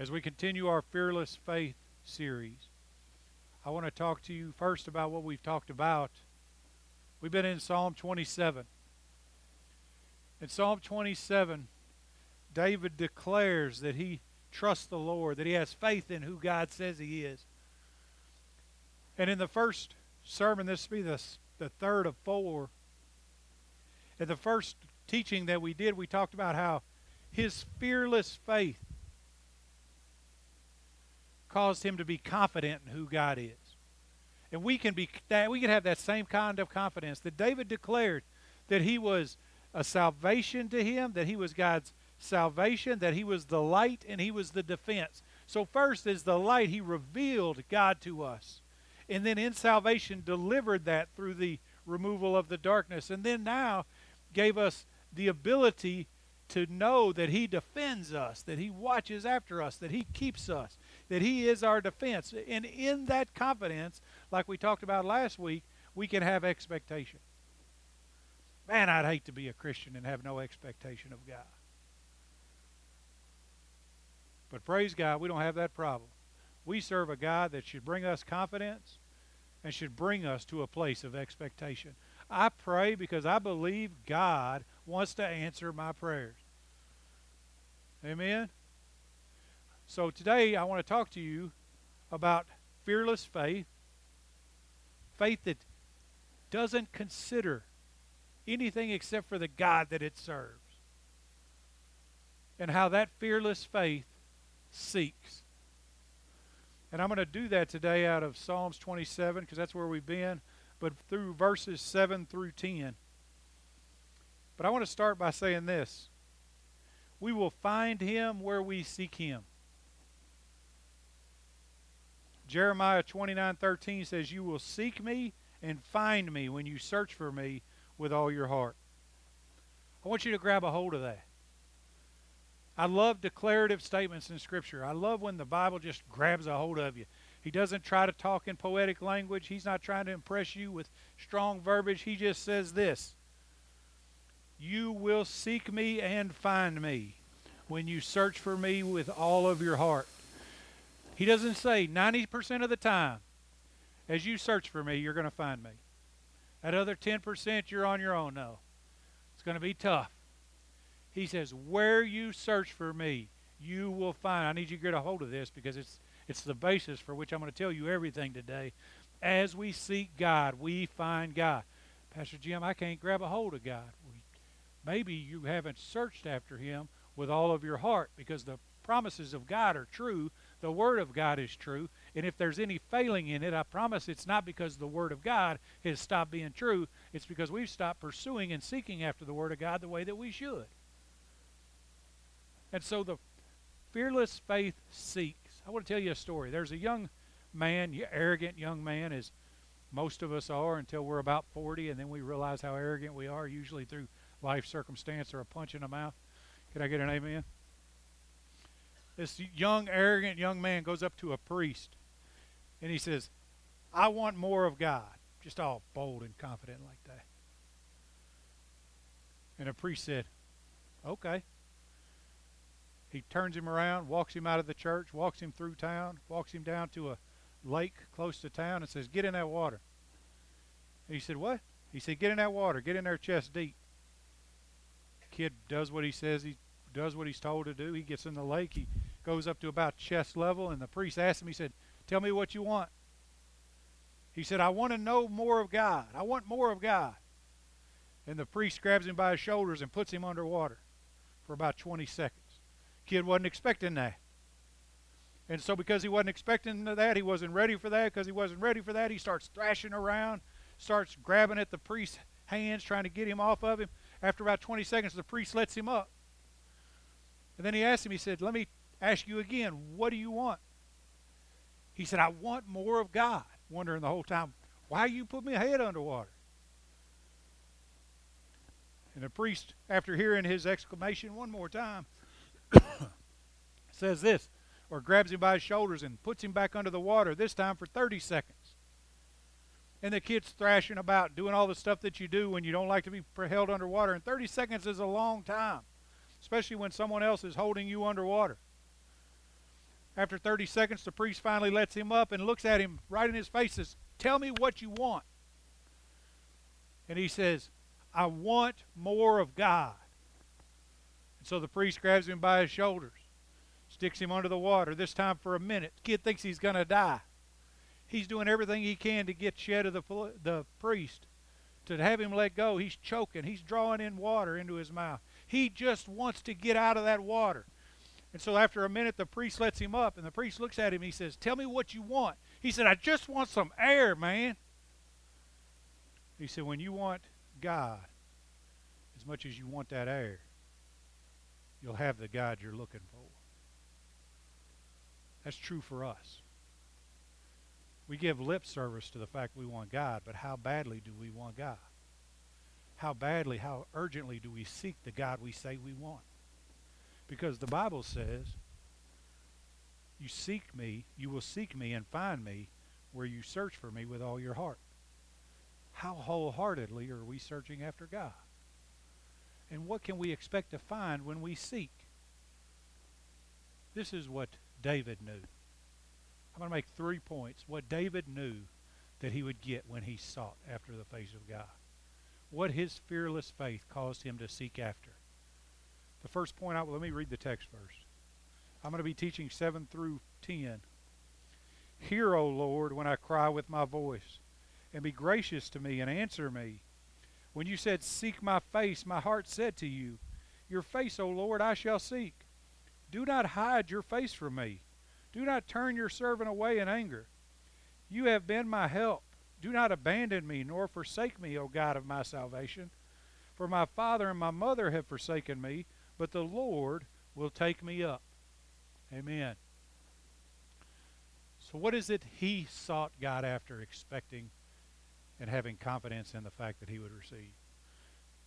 As we continue our Fearless Faith series, I want to talk to you first about what we've talked about. We've been in Psalm 27. In Psalm 27, David declares that he trusts the Lord, that he has faith in who God says he is. And in the first sermon, this will be the, the third of four. In the first teaching that we did, we talked about how his fearless faith caused him to be confident in who God is. And we can be that we can have that same kind of confidence that David declared that he was a salvation to him, that he was God's salvation, that he was the light and he was the defense. So first is the light he revealed God to us. And then in salvation delivered that through the removal of the darkness. And then now gave us the ability to know that he defends us, that he watches after us, that he keeps us, that he is our defense. And in that confidence, like we talked about last week, we can have expectation. Man, I'd hate to be a Christian and have no expectation of God. But praise God, we don't have that problem. We serve a God that should bring us confidence and should bring us to a place of expectation. I pray because I believe God wants to answer my prayers. Amen? So today I want to talk to you about fearless faith, faith that doesn't consider anything except for the God that it serves, and how that fearless faith seeks. And I'm going to do that today out of Psalms 27 because that's where we've been, but through verses 7 through 10. But I want to start by saying this We will find him where we seek him. Jeremiah 29:13 says, "You will seek me and find me when you search for me with all your heart." I want you to grab a hold of that. I love declarative statements in Scripture. I love when the Bible just grabs a hold of you. He doesn't try to talk in poetic language. He's not trying to impress you with strong verbiage. He just says this You will seek me and find me when you search for me with all of your heart. He doesn't say 90% of the time, as you search for me, you're going to find me. That other 10%, you're on your own. No. It's going to be tough. He says, Where you search for me, you will find. I need you to get a hold of this because it's, it's the basis for which I'm going to tell you everything today. As we seek God, we find God. Pastor Jim, I can't grab a hold of God. Maybe you haven't searched after Him with all of your heart because the promises of God are true, the Word of God is true. And if there's any failing in it, I promise it's not because the Word of God has stopped being true. It's because we've stopped pursuing and seeking after the Word of God the way that we should. And so the fearless faith seeks. I want to tell you a story. There's a young man, arrogant young man, as most of us are until we're about 40, and then we realize how arrogant we are, usually through life circumstance or a punch in the mouth. Can I get an amen? This young, arrogant young man goes up to a priest and he says, I want more of God. Just all bold and confident like that. And the priest said, Okay. He turns him around, walks him out of the church, walks him through town, walks him down to a lake close to town, and says, Get in that water. He said, What? He said, Get in that water. Get in there chest deep. Kid does what he says he does what he's told to do. He gets in the lake. He goes up to about chest level, and the priest asked him, he said, Tell me what you want. He said, I want to know more of God. I want more of God. And the priest grabs him by his shoulders and puts him underwater for about 20 seconds. Kid wasn't expecting that. And so, because he wasn't expecting that, he wasn't ready for that. Because he wasn't ready for that, he starts thrashing around, starts grabbing at the priest's hands, trying to get him off of him. After about 20 seconds, the priest lets him up. And then he asked him, he said, Let me ask you again, what do you want? He said, I want more of God. Wondering the whole time, why you put me head underwater? And the priest, after hearing his exclamation one more time, says this, or grabs him by his shoulders and puts him back under the water, this time for 30 seconds. And the kid's thrashing about, doing all the stuff that you do when you don't like to be held underwater. And 30 seconds is a long time, especially when someone else is holding you underwater. After 30 seconds, the priest finally lets him up and looks at him right in his face says, Tell me what you want. And he says, I want more of God. And so the priest grabs him by his shoulders, sticks him under the water, this time for a minute. The kid thinks he's going to die. He's doing everything he can to get Shed of the, the priest to have him let go. He's choking. He's drawing in water into his mouth. He just wants to get out of that water. And so after a minute, the priest lets him up, and the priest looks at him. He says, Tell me what you want. He said, I just want some air, man. He said, When you want God as much as you want that air, you'll have the God you're looking for. That's true for us. We give lip service to the fact we want God, but how badly do we want God? How badly, how urgently do we seek the God we say we want? Because the Bible says, You seek me, you will seek me and find me where you search for me with all your heart. How wholeheartedly are we searching after God? And what can we expect to find when we seek? This is what David knew. I'm going to make three points. What David knew that he would get when he sought after the face of God. What his fearless faith caused him to seek after. The first point out, let me read the text first. I'm going to be teaching 7 through 10. Hear, O Lord, when I cry with my voice, and be gracious to me and answer me. When you said, Seek my face, my heart said to you, Your face, O Lord, I shall seek. Do not hide your face from me. Do not turn your servant away in anger. You have been my help. Do not abandon me, nor forsake me, O God of my salvation. For my father and my mother have forsaken me, but the Lord will take me up. Amen. So, what is it he sought God after, expecting and having confidence in the fact that he would receive?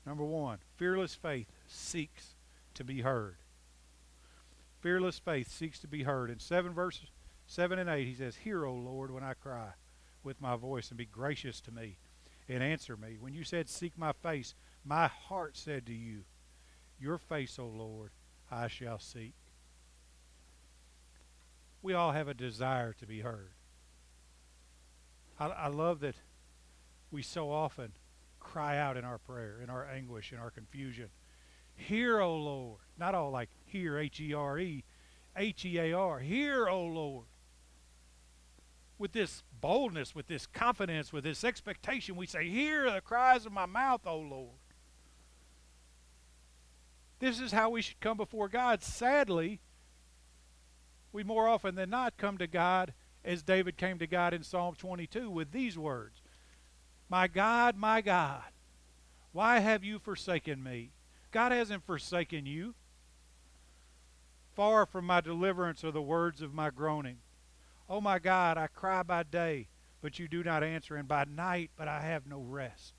Number one, fearless faith seeks to be heard. Fearless faith seeks to be heard. In seven verses, seven and eight, he says, Hear, O Lord, when I cry with my voice, and be gracious to me, and answer me. When you said, Seek my face, my heart said to you, Your face, O Lord, I shall seek. We all have a desire to be heard. I, I love that we so often cry out in our prayer, in our anguish, in our confusion. Hear, O Lord. Not all like hear, H E R E, H E A R. Hear, O Lord. With this boldness, with this confidence, with this expectation, we say, Hear the cries of my mouth, O Lord. This is how we should come before God. Sadly, we more often than not come to God as David came to God in Psalm 22 with these words My God, my God, why have you forsaken me? God hasn't forsaken you. Far from my deliverance are the words of my groaning. Oh my God, I cry by day, but you do not answer, and by night, but I have no rest.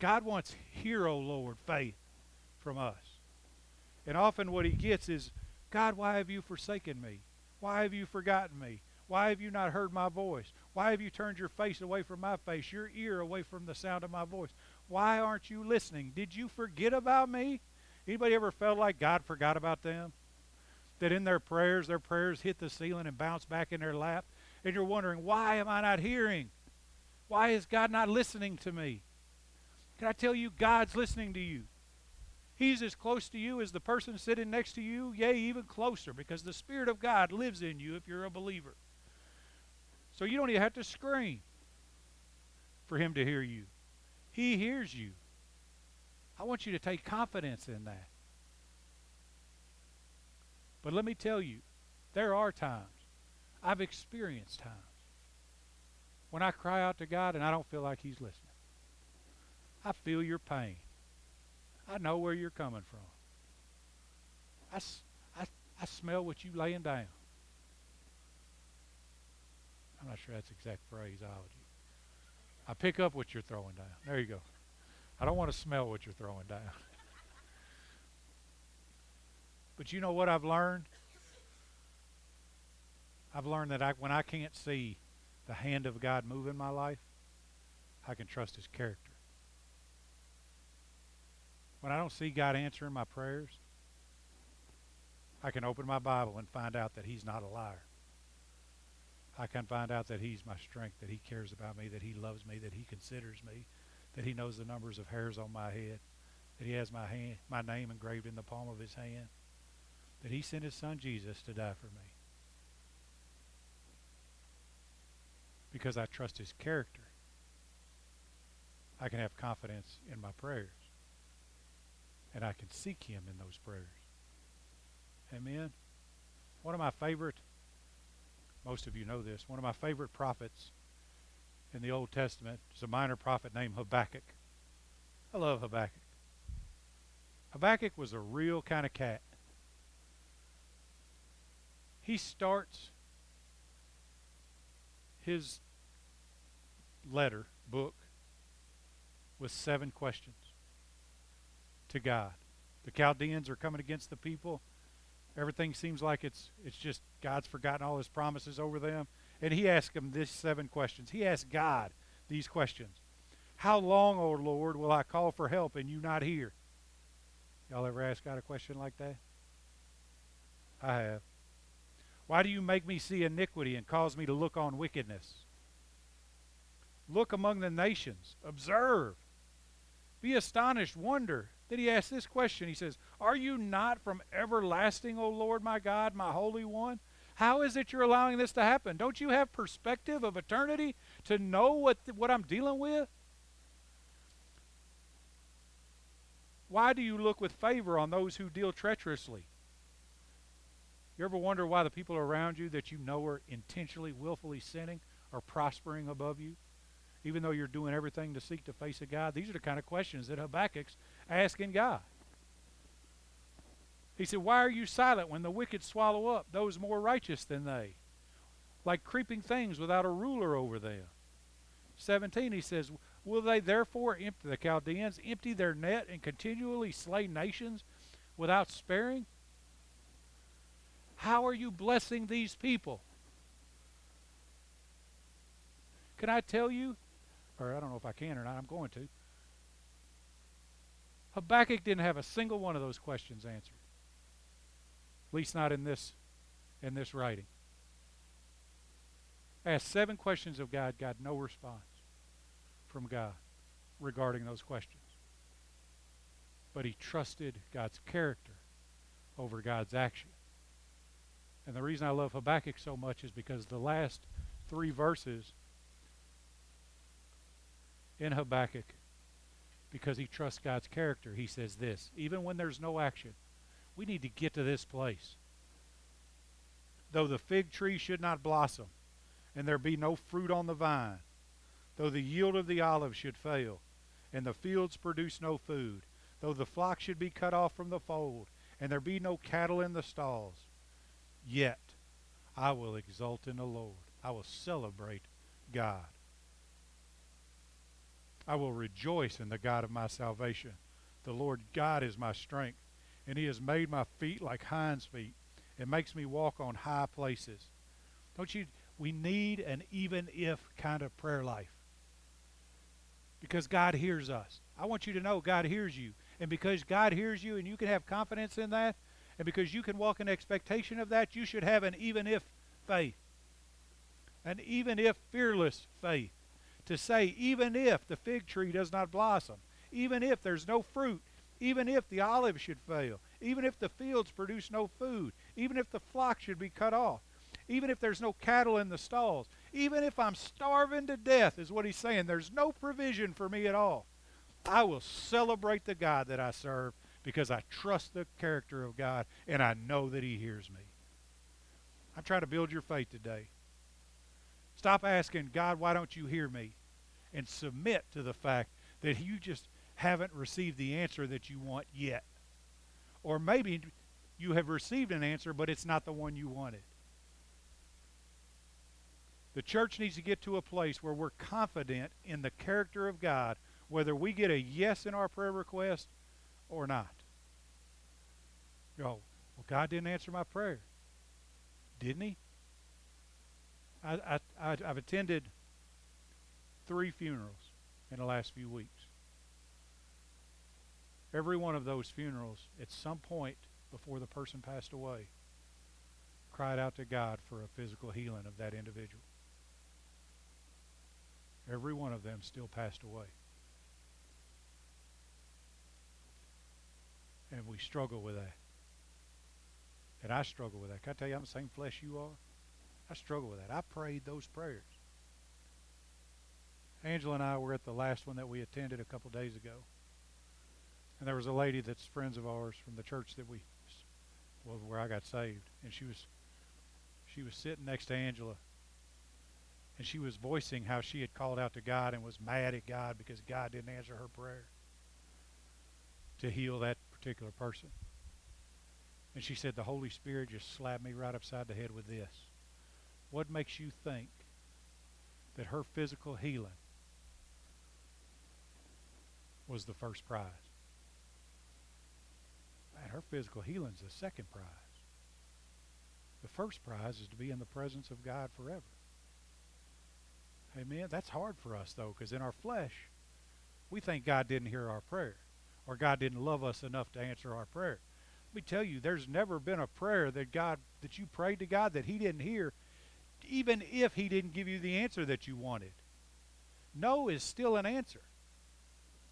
God wants, hero, Lord, faith from us. And often what he gets is, God, why have you forsaken me? Why have you forgotten me? Why have you not heard my voice? Why have you turned your face away from my face, your ear away from the sound of my voice? Why aren't you listening? Did you forget about me? Anybody ever felt like God forgot about them? That in their prayers, their prayers hit the ceiling and bounce back in their lap? And you're wondering, why am I not hearing? Why is God not listening to me? Can I tell you, God's listening to you? He's as close to you as the person sitting next to you, yea, even closer, because the Spirit of God lives in you if you're a believer. So you don't even have to scream for Him to hear you. He hears you. I want you to take confidence in that. But let me tell you, there are times, I've experienced times, when I cry out to God and I don't feel like He's listening. I feel your pain. I know where you're coming from. I, I, I smell what you're laying down. I'm not sure that's exact phraseology. I pick up what you're throwing down. There you go. I don't want to smell what you're throwing down. but you know what I've learned? I've learned that I, when I can't see the hand of God move in my life, I can trust His character. When I don't see God answering my prayers, I can open my Bible and find out that he's not a liar. I can find out that he's my strength, that he cares about me, that he loves me, that he considers me, that he knows the numbers of hairs on my head, that he has my hand, my name engraved in the palm of his hand, that he sent his son Jesus to die for me. Because I trust his character. I can have confidence in my prayers. And I can seek him in those prayers. Amen. One of my favorite, most of you know this, one of my favorite prophets in the Old Testament is a minor prophet named Habakkuk. I love Habakkuk. Habakkuk was a real kind of cat. He starts his letter, book, with seven questions to God. The Chaldeans are coming against the people. Everything seems like it's it's just God's forgotten all his promises over them. And he asked them these seven questions. He asked God these questions. How long, O Lord, will I call for help and you not hear? Y'all ever ask God a question like that? I have. Why do you make me see iniquity and cause me to look on wickedness? Look among the nations. Observe. Be astonished. Wonder. Then he asks this question. He says, Are you not from everlasting, O Lord my God, my Holy One? How is it you're allowing this to happen? Don't you have perspective of eternity to know what, what I'm dealing with? Why do you look with favor on those who deal treacherously? You ever wonder why the people around you that you know are intentionally, willfully sinning are prospering above you? Even though you're doing everything to seek the face of God? These are the kind of questions that Habakkuk's asking God. He said, Why are you silent when the wicked swallow up those more righteous than they? Like creeping things without a ruler over them. 17, he says, Will they therefore empty the Chaldeans empty their net and continually slay nations without sparing? How are you blessing these people? Can I tell you, or I don't know if I can or not, I'm going to. Habakkuk didn't have a single one of those questions answered. At least not in this in this writing. Asked seven questions of God, got no response from God regarding those questions. But he trusted God's character over God's action. And the reason I love Habakkuk so much is because the last three verses in Habakkuk, because he trusts God's character, he says this even when there's no action, we need to get to this place. Though the fig tree should not blossom, and there be no fruit on the vine, though the yield of the olive should fail, and the fields produce no food, though the flock should be cut off from the fold, and there be no cattle in the stalls, yet I will exult in the Lord. I will celebrate God. I will rejoice in the God of my salvation. The Lord God is my strength, and he has made my feet like hinds feet, and makes me walk on high places. Don't you? We need an even if kind of prayer life because God hears us. I want you to know God hears you. And because God hears you and you can have confidence in that, and because you can walk in expectation of that, you should have an even if faith. An even if fearless faith. To say, even if the fig tree does not blossom, even if there's no fruit, even if the olive should fail, even if the fields produce no food, even if the flock should be cut off, even if there's no cattle in the stalls, even if I'm starving to death, is what he's saying. There's no provision for me at all. I will celebrate the God that I serve because I trust the character of God and I know that he hears me. I'm trying to build your faith today. Stop asking, God, why don't you hear me? And submit to the fact that you just haven't received the answer that you want yet. Or maybe you have received an answer, but it's not the one you wanted. The church needs to get to a place where we're confident in the character of God, whether we get a yes in our prayer request or not. Go, well, God didn't answer my prayer. Didn't He? I, I, I've attended three funerals in the last few weeks. Every one of those funerals, at some point, before the person passed away, cried out to God for a physical healing of that individual. Every one of them still passed away. And we struggle with that. And I struggle with that. Can I tell you I'm the same flesh you are? I struggle with that. I prayed those prayers. Angela and I were at the last one that we attended a couple days ago. And there was a lady that's friends of ours from the church that we well where I got saved. And she was she was sitting next to Angela and she was voicing how she had called out to God and was mad at God because God didn't answer her prayer to heal that particular person. And she said, The Holy Spirit just slapped me right upside the head with this. What makes you think that her physical healing was the first prize? Man, her physical healing is the second prize. The first prize is to be in the presence of God forever. Amen. That's hard for us, though, because in our flesh, we think God didn't hear our prayer or God didn't love us enough to answer our prayer. Let me tell you, there's never been a prayer that God that you prayed to God that He didn't hear, even if He didn't give you the answer that you wanted. No is still an answer.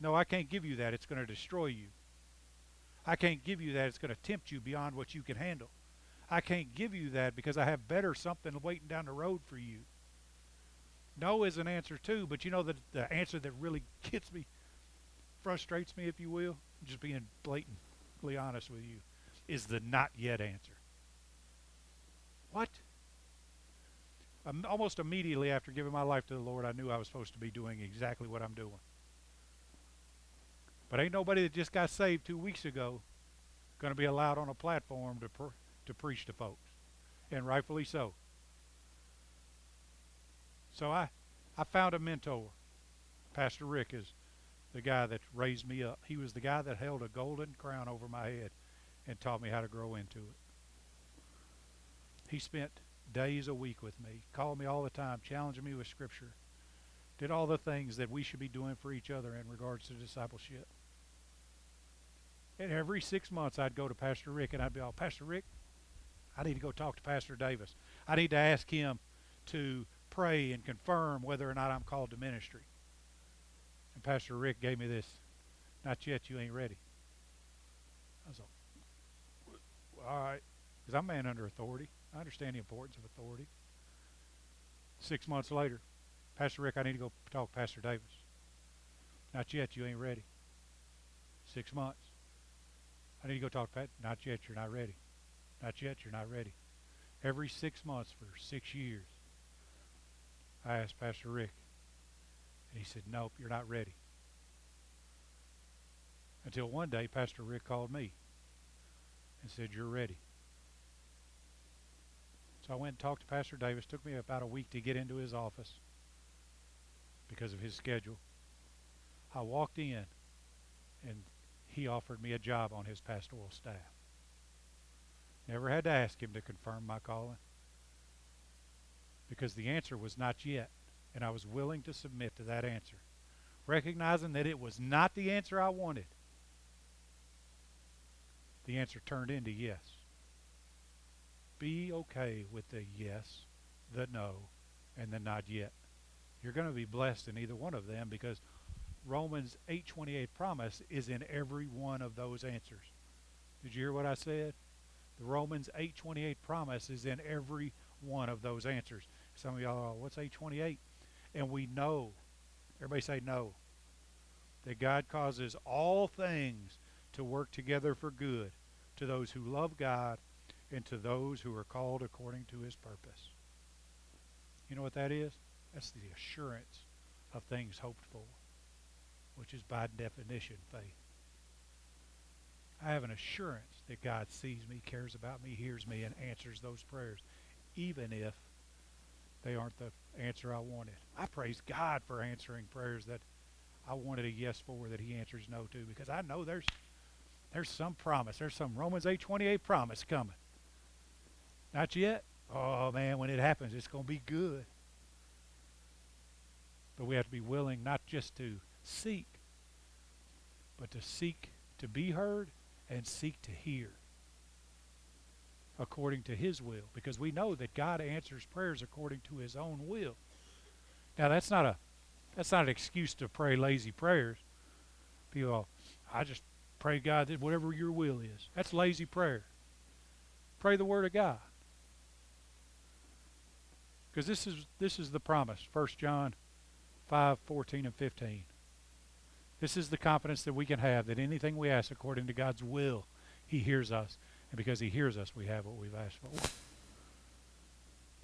No, I can't give you that. It's going to destroy you. I can't give you that. It's going to tempt you beyond what you can handle. I can't give you that because I have better something waiting down the road for you. No is an answer too, but you know the the answer that really gets me frustrates me, if you will, just being blatantly honest with you, is the not yet answer. What? Um, almost immediately after giving my life to the Lord, I knew I was supposed to be doing exactly what I'm doing. But ain't nobody that just got saved two weeks ago going to be allowed on a platform to to preach to folks, and rightfully so. So I, I found a mentor. Pastor Rick is the guy that raised me up. He was the guy that held a golden crown over my head and taught me how to grow into it. He spent days a week with me, called me all the time, challenging me with Scripture, did all the things that we should be doing for each other in regards to discipleship. And every six months, I'd go to Pastor Rick and I'd be all, Pastor Rick, I need to go talk to Pastor Davis. I need to ask him to pray and confirm whether or not I'm called to ministry. And Pastor Rick gave me this, not yet, you ain't ready. I was like, all right, because I'm a man under authority. I understand the importance of authority. Six months later, Pastor Rick, I need to go talk to Pastor Davis. Not yet, you ain't ready. Six months. I need to go talk to Pat. Not yet, you're not ready. Not yet, you're not ready. Every six months for six years, I asked Pastor Rick, and he said, Nope, you're not ready. Until one day, Pastor Rick called me and said, You're ready. So I went and talked to Pastor Davis. Took me about a week to get into his office because of his schedule. I walked in, and he offered me a job on his pastoral staff. Never had to ask him to confirm my calling because the answer was not yet, and I was willing to submit to that answer, recognizing that it was not the answer I wanted. The answer turned into yes. Be okay with the yes, the no, and the not yet. You're going to be blessed in either one of them because Romans 8:28 promise is in every one of those answers. Did you hear what I said? The Romans 8:28 promise is in every one of those answers. Some of y'all are, what's 8:28? And we know, everybody say no, that God causes all things to work together for good to those who love God and to those who are called according to his purpose. You know what that is? That's the assurance of things hoped for, which is by definition faith. I have an assurance that God sees me, cares about me, hears me, and answers those prayers, even if they aren't the answer I wanted. I praise God for answering prayers that I wanted a yes for that He answers no to, because I know there's there's some promise. There's some Romans 8:28 promise coming. Not yet. Oh man, when it happens, it's going to be good. But we have to be willing not just to seek, but to seek to be heard and seek to hear. according to his will because we know that God answers prayers according to his own will. Now that's not a that's not an excuse to pray lazy prayers. People, I just pray God that whatever your will is. That's lazy prayer. Pray the word of God. Because this is this is the promise. 1 John 5, 14 and 15. This is the confidence that we can have that anything we ask according to God's will, He hears us. And because He hears us, we have what we've asked for.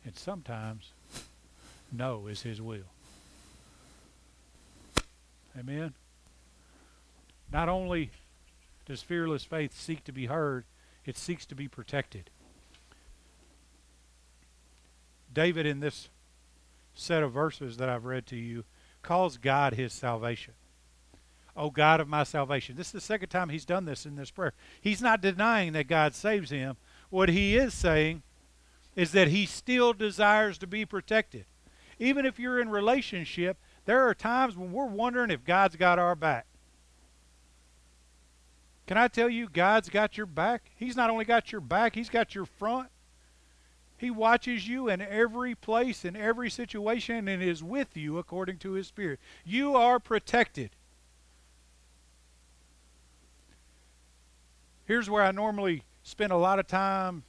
And sometimes, no is His will. Amen? Not only does fearless faith seek to be heard, it seeks to be protected. David, in this set of verses that I've read to you, calls God his salvation. O God of my salvation. This is the second time he's done this in this prayer. He's not denying that God saves him. What he is saying is that he still desires to be protected. Even if you're in relationship, there are times when we're wondering if God's got our back. Can I tell you, God's got your back? He's not only got your back, He's got your front. He watches you in every place, in every situation, and is with you according to His Spirit. You are protected. Here's where I normally spend a lot of time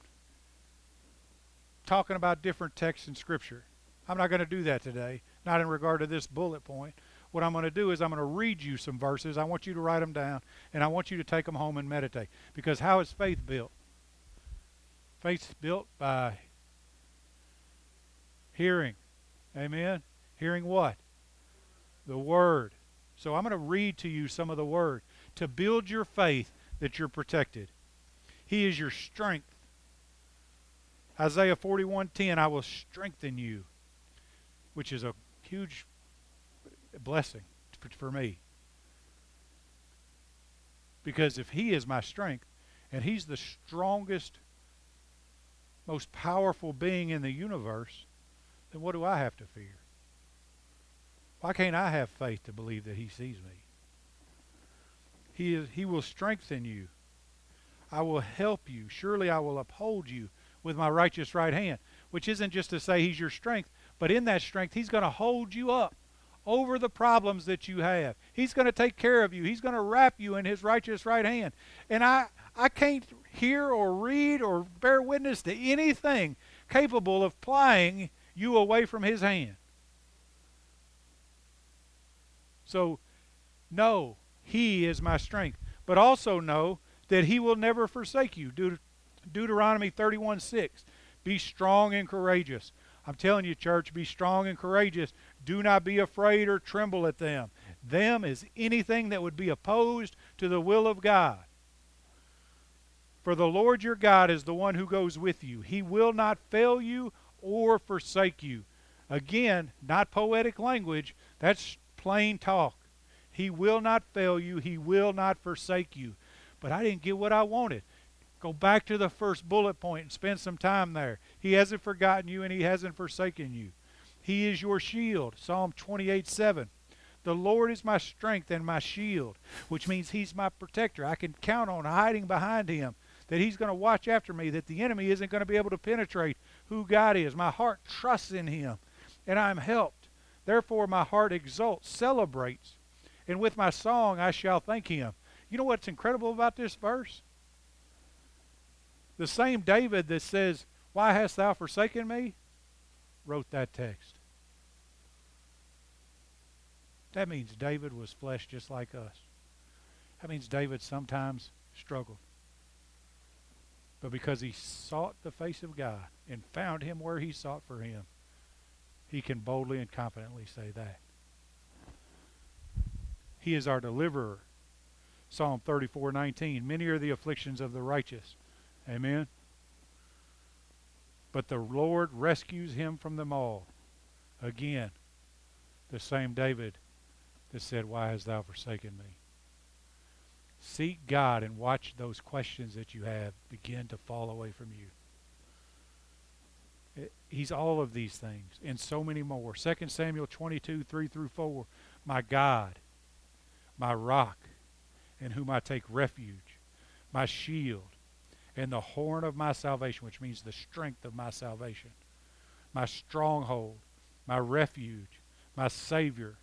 talking about different texts in Scripture. I'm not going to do that today, not in regard to this bullet point. What I'm going to do is I'm going to read you some verses. I want you to write them down, and I want you to take them home and meditate. Because how is faith built? Faith's built by hearing. Amen? Hearing what? The Word. So I'm going to read to you some of the Word to build your faith that you're protected. He is your strength. Isaiah 41:10 I will strengthen you, which is a huge blessing for, for me. Because if he is my strength and he's the strongest most powerful being in the universe, then what do I have to fear? Why can't I have faith to believe that he sees me? He, is, he will strengthen you. I will help you. Surely I will uphold you with my righteous right hand. Which isn't just to say he's your strength, but in that strength, he's going to hold you up over the problems that you have. He's going to take care of you. He's going to wrap you in his righteous right hand. And I, I can't hear or read or bear witness to anything capable of plying you away from his hand. So, know he is my strength. But also know that he will never forsake you. Deut- Deuteronomy 31 6. Be strong and courageous. I'm telling you, church, be strong and courageous. Do not be afraid or tremble at them. Them is anything that would be opposed to the will of God. For the Lord your God is the one who goes with you. He will not fail you or forsake you. Again, not poetic language, that's plain talk. He will not fail you, He will not forsake you. But I didn't get what I wanted. Go back to the first bullet point and spend some time there. He hasn't forgotten you and He hasn't forsaken you. He is your shield. Psalm 28 7. The Lord is my strength and my shield, which means He's my protector. I can count on hiding behind Him, that He's going to watch after me, that the enemy isn't going to be able to penetrate who God is. My heart trusts in Him, and I'm helped. Therefore, my heart exults, celebrates, and with my song I shall thank Him. You know what's incredible about this verse? The same David that says, Why hast thou forsaken me? wrote that text. That means David was flesh just like us. That means David sometimes struggled. But because he sought the face of God and found him where he sought for him, he can boldly and confidently say that. He is our deliverer. Psalm 34:19 Many are the afflictions of the righteous, Amen. But the Lord rescues him from them all. Again, the same David that said, Why hast thou forsaken me? Seek God and watch those questions that you have begin to fall away from you. Eh, he's all of these things and so many more. 2 Samuel 22, 3 through 4. My God, my rock, in whom I take refuge, my shield, and the horn of my salvation, which means the strength of my salvation, my stronghold, my refuge, my Savior.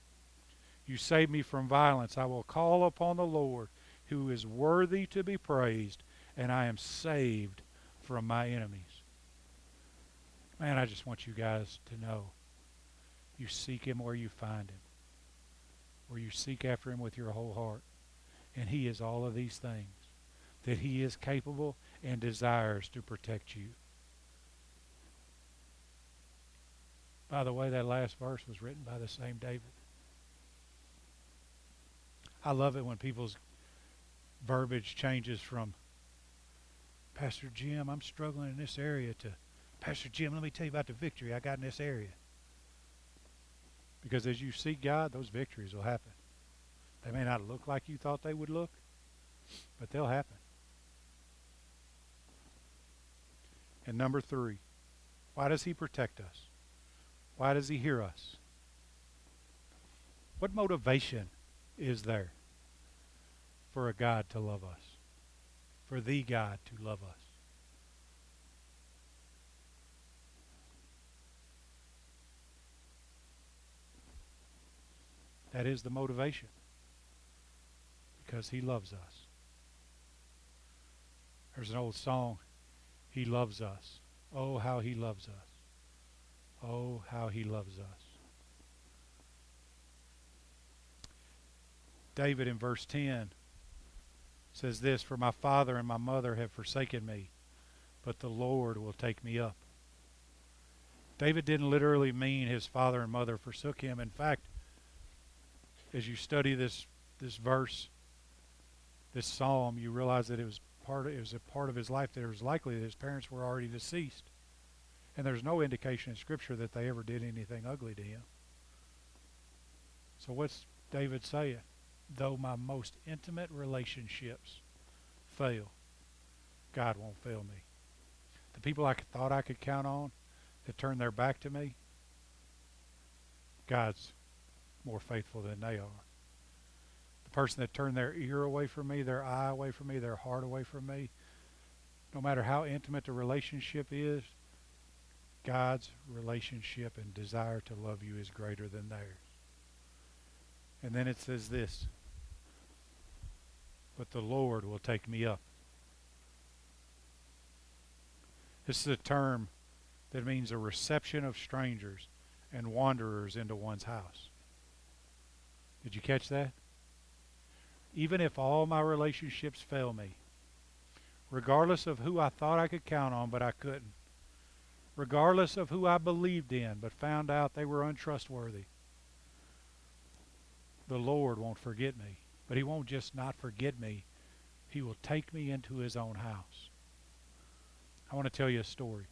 You save me from violence. I will call upon the Lord, who is worthy to be praised, and I am saved from my enemies. Man, I just want you guys to know you seek him where you find him, where you seek after him with your whole heart. And he is all of these things, that he is capable and desires to protect you. By the way, that last verse was written by the same David. I love it when people's verbiage changes from Pastor Jim, I'm struggling in this area to Pastor Jim, let me tell you about the victory I got in this area. Because as you seek God, those victories will happen. They may not look like you thought they would look, but they'll happen. And number three, why does he protect us? Why does he hear us? What motivation is there for a God to love us? For the God to love us? That is the motivation. Because he loves us. There's an old song, He loves us. Oh, how he loves us. Oh, how he loves us. David in verse 10 says this For my father and my mother have forsaken me, but the Lord will take me up. David didn't literally mean his father and mother forsook him. In fact, as you study this this verse, this psalm, you realize that it was part of, it was a part of his life that it was likely that his parents were already deceased. And there's no indication in Scripture that they ever did anything ugly to him. So what's David saying? Though my most intimate relationships fail, God won't fail me. The people I thought I could count on that turned their back to me, God's more faithful than they are. The person that turned their ear away from me, their eye away from me, their heart away from me, no matter how intimate the relationship is, God's relationship and desire to love you is greater than theirs. And then it says this But the Lord will take me up. This is a term that means a reception of strangers and wanderers into one's house. Did you catch that? Even if all my relationships fail me, regardless of who I thought I could count on, but I couldn't, regardless of who I believed in, but found out they were untrustworthy, the Lord won't forget me. But He won't just not forget me, He will take me into His own house. I want to tell you a story.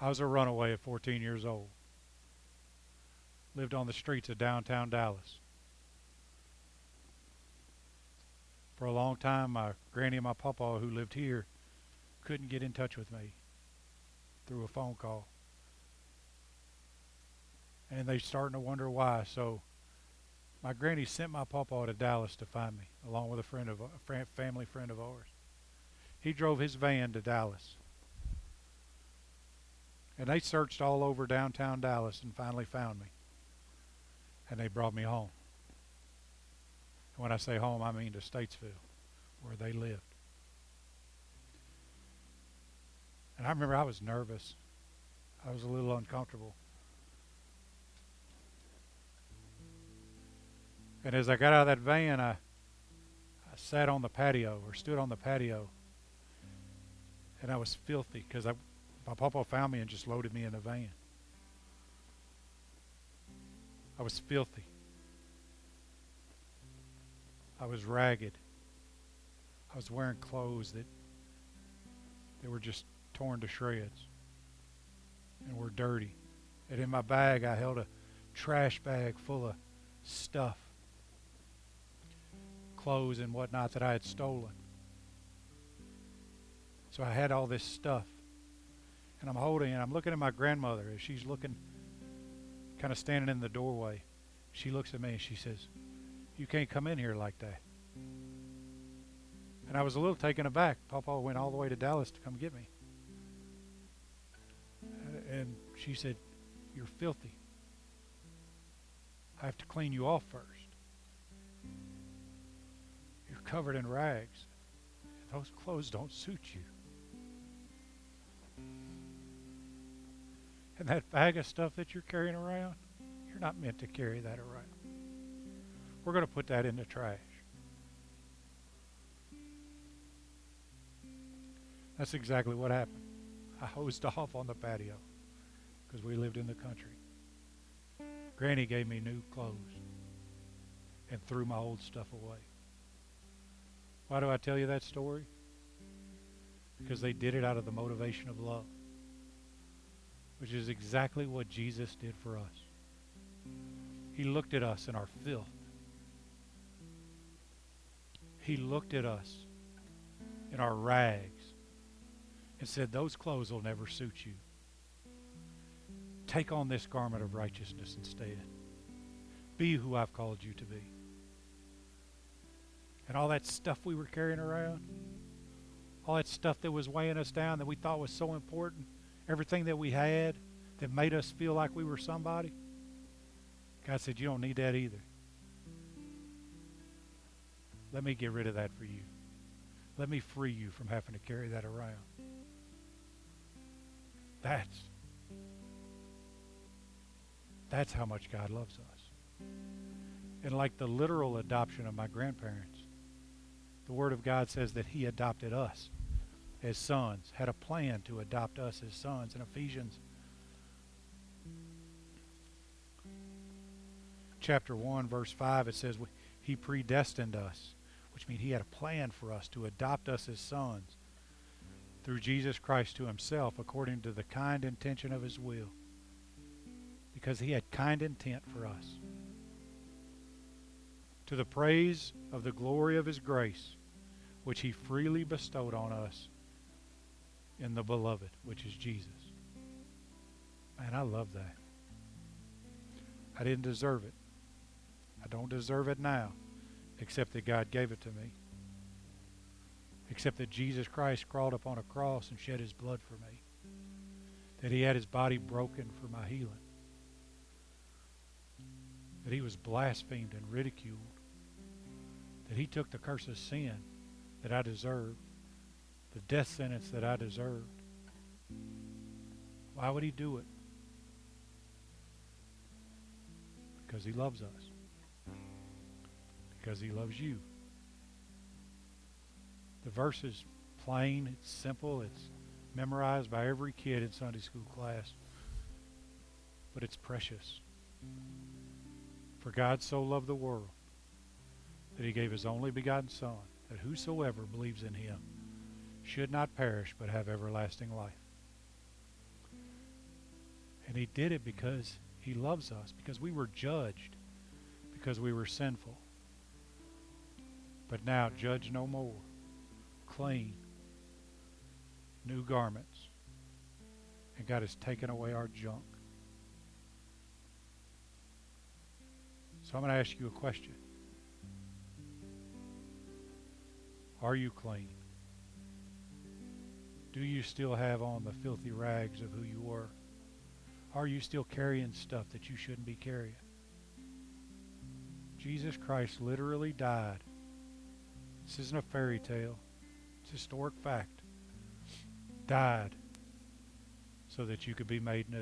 I was a runaway at 14 years old lived on the streets of downtown Dallas. For a long time, my granny and my papa, who lived here, couldn't get in touch with me through a phone call. And they starting to wonder why. So my granny sent my papa to Dallas to find me, along with a friend of a family friend of ours. He drove his van to Dallas. And they searched all over downtown Dallas and finally found me and they brought me home. And when I say home, I mean to Statesville, where they lived. And I remember I was nervous. I was a little uncomfortable. And as I got out of that van, I, I sat on the patio or stood on the patio. And I was filthy because my papa found me and just loaded me in the van. I was filthy. I was ragged. I was wearing clothes that that were just torn to shreds and were dirty. And in my bag I held a trash bag full of stuff, clothes and whatnot that I had stolen. So I had all this stuff. And I'm holding and I'm looking at my grandmother as she's looking kind of standing in the doorway. She looks at me and she says, You can't come in here like that. And I was a little taken aback. Papa went all the way to Dallas to come get me. Uh, and she said, You're filthy. I have to clean you off first. You're covered in rags. Those clothes don't suit you. And that bag of stuff that you're carrying around, you're not meant to carry that around. We're going to put that in the trash. That's exactly what happened. I hosed off on the patio because we lived in the country. Granny gave me new clothes and threw my old stuff away. Why do I tell you that story? Because they did it out of the motivation of love, which is exactly what Jesus did for us. He looked at us in our filth. He looked at us in our rags and said, Those clothes will never suit you. Take on this garment of righteousness instead. Be who I've called you to be. And all that stuff we were carrying around, all that stuff that was weighing us down that we thought was so important, everything that we had that made us feel like we were somebody, God said, You don't need that either. Let me get rid of that for you. Let me free you from having to carry that around. That's that's how much God loves us. And like the literal adoption of my grandparents, the Word of God says that He adopted us as sons, had a plan to adopt us as sons. In Ephesians chapter 1, verse 5, it says, He predestined us, which means He had a plan for us to adopt us as sons through Jesus Christ to Himself according to the kind intention of His will because he had kind intent for us. To the praise of the glory of his grace, which he freely bestowed on us in the beloved, which is Jesus. Man, I love that. I didn't deserve it. I don't deserve it now, except that God gave it to me. Except that Jesus Christ crawled upon a cross and shed his blood for me. That he had his body broken for my healing that he was blasphemed and ridiculed, that he took the curse of sin that I deserved, the death sentence that I deserved. Why would he do it? Because he loves us. Because he loves you. The verse is plain, it's simple, it's memorized by every kid in Sunday school class, but it's precious. For God so loved the world that he gave his only begotten Son, that whosoever believes in him should not perish but have everlasting life. And he did it because he loves us, because we were judged, because we were sinful. But now, judge no more. Clean. New garments. And God has taken away our junk. So I'm going to ask you a question. Are you clean? Do you still have on the filthy rags of who you were? Are you still carrying stuff that you shouldn't be carrying? Jesus Christ literally died. This isn't a fairy tale. It's historic fact. Died so that you could be made new.